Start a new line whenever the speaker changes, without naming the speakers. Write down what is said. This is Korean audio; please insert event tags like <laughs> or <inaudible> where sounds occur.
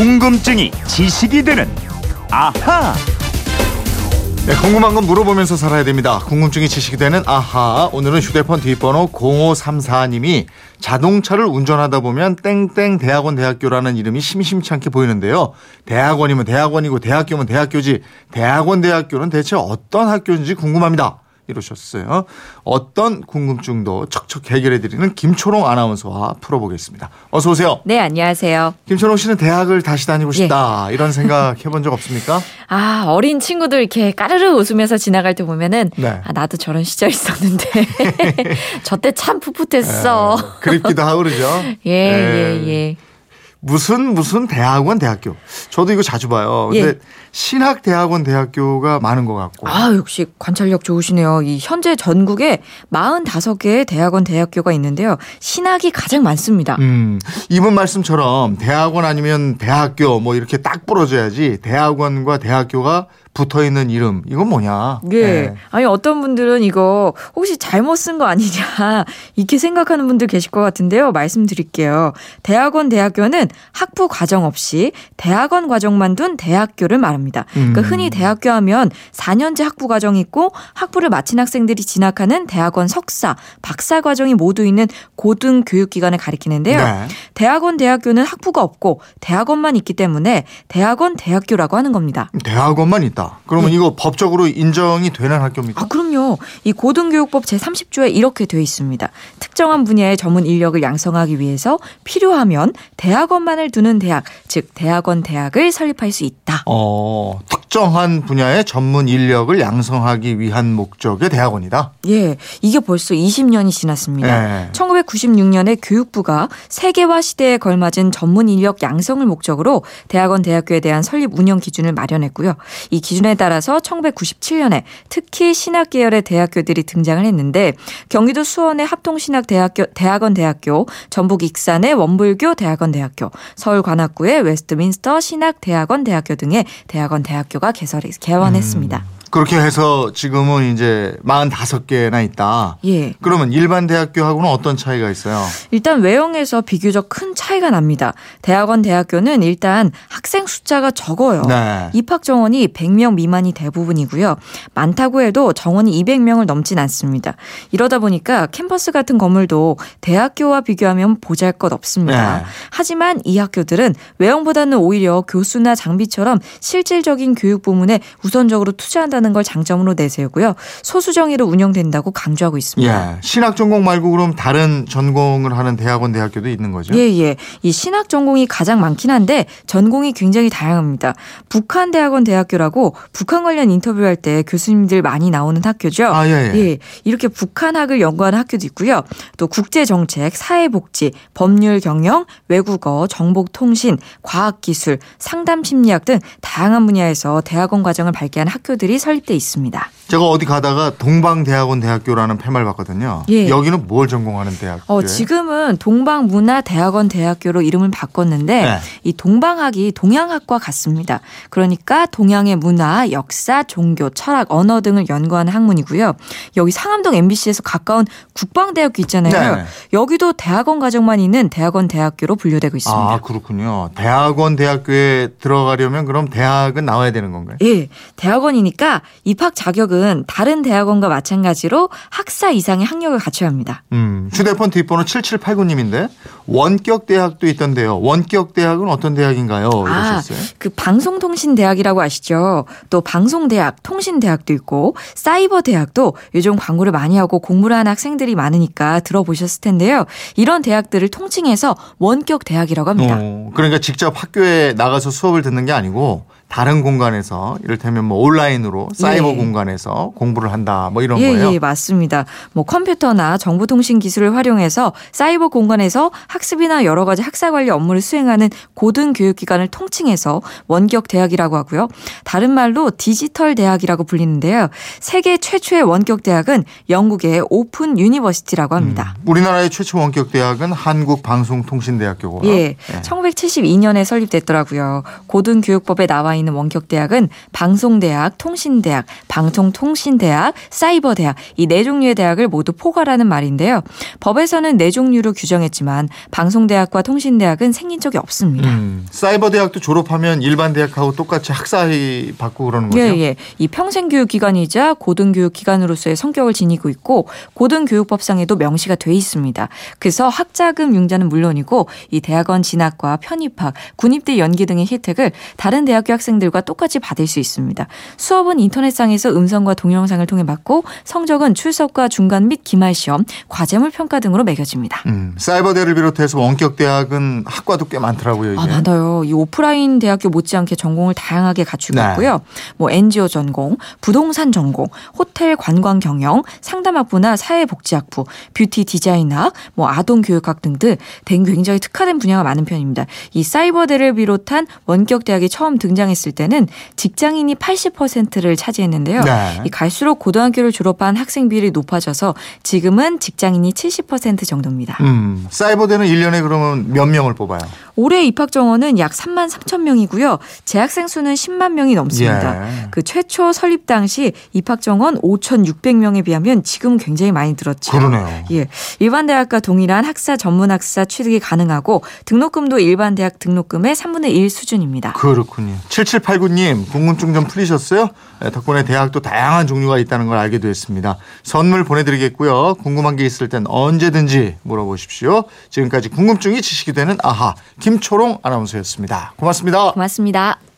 궁금증이 지식이 되는 아하.
네, 궁금한 건 물어보면서 살아야 됩니다. 궁금증이 지식이 되는 아하. 오늘은 휴대폰 뒷번호 0534님이 자동차를 운전하다 보면 땡땡 대학원 대학교라는 이름이 심심치 않게 보이는데요. 대학원이면 대학원이고 대학교면 대학교지. 대학원 대학교는 대체 어떤 학교인지 궁금합니다. 이러셨어요. 어떤 궁금증도 척척 해결해드리는 김초롱 아나운서와 풀어보겠습니다. 어서 오세요.
네, 안녕하세요.
김초롱 씨는 대학을 다시 다니고 싶다 이런 생각 해본 적 없습니까? <laughs>
아, 어린 친구들 이렇게 까르르 웃으면서 지나갈 때 보면은
네.
아, 나도 저런 시절 있었는데 <laughs> <laughs> 저때 참 풋풋했어.
에, 그립기도 하고 그러죠.
예,
에,
예, 예.
무슨 무슨 대학원 대학교. 저도 이거 자주 봐요. 근데
예.
신학 대학원 대학교가 많은 것 같고.
아, 역시 관찰력 좋으시네요. 이 현재 전국에 45개의 대학원 대학교가 있는데요. 신학이 가장 많습니다.
음, 이분 말씀처럼 대학원 아니면 대학교 뭐 이렇게 딱 부러져야지 대학원과 대학교가 붙어 있는 이름 이건 뭐냐?
예.
예.
아니 어떤 분들은 이거 혹시 잘못 쓴 거 아니냐 <laughs> 이렇게 생각하는 분들 계실 것 같은데요. 말씀드릴게요. 대학원 대학교는 학부 과정 없이 대학원 과정만 둔 대학교를 말합니다. 그러니까
음.
흔히 대학교 하면 4년제 학부 과정이 있고 학부를 마친 학생들이 진학하는 대학원 석사, 박사 과정이 모두 있는 고등 교육 기관을 가리키는데요.
네.
대학원 대학교는 학부가 없고 대학원만 있기 때문에 대학원 대학교라고 하는 겁니다.
대학원만 있다. 그러면 이거 법적으로 인정이 되는 학교입니까?
아, 그럼요. 이 고등교육법 제30조에 이렇게 돼 있습니다. 특정한 분야의 전문 인력을 양성하기 위해서 필요하면 대학원만을 두는 대학, 즉 대학원 대학을 설립할 수 있다.
어, 특정한 분야의 전문 인력을 양성하기 위한 목적의 대학원이다.
예, 이게 벌써 20년이 지났습니다.
네.
1996년에 교육부가 세계화 시대에 걸맞은 전문 인력 양성을 목적으로 대학원 대학교에 대한 설립 운영 기준을 마련했고요. 이 기준에 따라서 1997년에 특히 신학 계열의 대학교들이 등장을 했는데 경기도 수원의 합동신학 대학교 대학원 대학교, 전북 익산의 원불교 대학원 대학교, 서울 관악구의 웨스트민스터 신학 대학원 대학교 등의 대학원 대학교 가 개설 개원했습니다.
그렇게 해서 지금은 이제 45개나 있다.
예.
그러면 일반 대학교하고는 어떤 차이가 있어요?
일단 외형에서 비교적 큰 차이가 납니다. 대학원 대학교는 일단 학생 숫자가 적어요.
네.
입학 정원이 100명 미만이 대부분이고요. 많다고 해도 정원이 200명을 넘진 않습니다. 이러다 보니까 캠퍼스 같은 건물도 대학교와 비교하면 보잘것 없습니다.
네.
하지만 이 학교들은 외형보다는 오히려 교수나 장비처럼 실질적인 교육 부문에 우선적으로 투자한다는 걸 장점으로 내세우고요. 소수 정예로 운영된다고 강조하고 있습니다.
예. 신학 전공 말고 그럼 다른 전공을 하는 대학원 대학교도 있는 거죠?
예, 예. 이 신학 전공이 가장 많긴 한데 전공이 굉장히 다양합니다. 북한 대학원 대학교라고 북한 관련 인터뷰할 때 교수님들 많이 나오는 학교죠.
아, 예, 예.
이렇게 북한학을 연구하는 학교도 있고요. 또 국제 정책, 사회 복지, 법률 경영, 외국어, 정보통신, 과학 기술, 상담 심리학 등 다양한 분야에서 대학원 과정을 발기하는 학교들이 설 립돼 있습니다.
제가 어디 가다가 동방대학원 대학교라는 팻말 봤거든요.
예.
여기는 뭘 전공하는 대학교예요?
어, 지금은 동방문화대학원 대학교로 이름을 바꿨는데
네.
이 동방학이 동양학과 같습니다. 그러니까 동양의 문화, 역사, 종교, 철학, 언어 등을 연구하는 학문이고요. 여기 상암동 MBC에서 가까운 국방대학교 있잖아요.
네.
여기도 대학원 과정만 있는 대학원 대학교로 분류되고 있습니다.
아, 그렇군요. 대학원 대학교에 들어가려면 그럼 대학은 나와야 되는 건가요?
예, 대학원이니까 입학 자격은 다른 대학원과 마찬가지로 학사 이상의 학력을 갖춰야 합니다.
음, 휴대폰 뒷번호 7789님인데 원격 대학도 있던데요. 원격 대학은 어떤 대학인가요? 이러셨어요.
아, 그 방송통신대학이라고 아시죠? 또 방송대학, 통신대학도 있고 사이버 대학도 요즘 광고를 많이 하고 공부를 하는 학생들이 많으니까 들어보셨을 텐데요. 이런 대학들을 통칭해서 원격 대학이라고 합니다.
어, 그러니까 직접 학교에 나가서 수업을 듣는 게 아니고 다른 공간에서 이를테면 뭐 온라인으로 사이버
예.
공간에서 공부를 한다 뭐 이런
예,
거예요.
예, 맞습니다. 뭐 컴퓨터나 정보통신 기술을 활용해서 사이버 공간에서 학습이나 여러 가지 학사 관리 업무를 수행하는 고등 교육 기관을 통칭해서 원격 대학이라고 하고요. 다른 말로 디지털 대학이라고 불리는데요. 세계 최초의 원격 대학은 영국의 Open University라고 합니다.
우리나라의 최초 원격 대학은 한국방송통신대학교고요.
예, 1972년에 설립됐더라고요. 고등교육법에 나와 있는 원격대학은 방송대학, 통신대학, 방송통신대학, 사이버대학 이 네 종류의 대학을 모두 포괄하는 말인데요. 법에서는 네 종류로 규정했지만 방송대학과 통신대학은 생긴 적이 없습니다.
음, 사이버 대학도 졸업하면 일반 대학하고 똑같이 학사위 받고 그러는 거죠?
예, 예. 이 평생교육 기관이자 고등교육 기관으로서의 성격을 지니고 있고 고등교육법상에도 명시가 돼 있습니다. 그래서 학자금 융자는 물론이고 이 대학원 진학과 편입학, 군입대 연기 등의 혜택을 다른 대학교 학생 들과 똑같이 받을 수 있습니다. 수업은 인터넷상에서 음성과 동영상을 통해 받고 성적은 출석과 중간 및 기말 시험, 과제물 평가 등으로 매겨집니다.
음, 사이버대를 비롯해서 원격 대학은 학과도 꽤 많더라고요. 이게.
아, 맞아요. 이 오프라인 대학교 못지않게 전공을 다양하게 갖추고
네.
있고요. 뭐 NGO 전공, 부동산 전공, 호텔 관광 경영, 상담학부나 사회복지학부, 뷰티 디자인학, 뭐 아동 교육학 등등 등 굉장히 특화된 분야가 많은 편입니다. 이 사이버대를 비롯한 원격 대학이 처음 등장했을 때는 직장인이 80%를 차지했는데요.
네.
이 갈수록 고등학교를 졸업한 학생 비율이 높아져서 지금은 직장인이 70% 정도입니다.
음, 사이버대는 1년에 그러면 몇 명을 뽑아요?
올해 입학 정원은 약 3만 3천 명이고요. 재학생 수는 10만 명이 넘습니다.
예.
그 최초 설립 당시 입학 정원 5,600명에 비하면 지금 굉장히 많이 늘었죠.
그러네요.
예. 일반 대학과 동일한 학사 전문 학사 취득이 가능하고 등록금도 일반 대학 등록금의 3분의 1 수준입니다.
그렇군요. 7789님 궁금증 좀 풀리셨어요? 네, 덕분에 대학도 다양한 종류가 있다는 걸 알게 됐습니다. 선물 보내드리겠고요. 궁금한 게 있을 땐 언제든지 물어보십시오. 지금까지 궁금증이 지식이 되는 아하 김초롱 아나운서였습니다. 고맙습니다.
고맙습니다.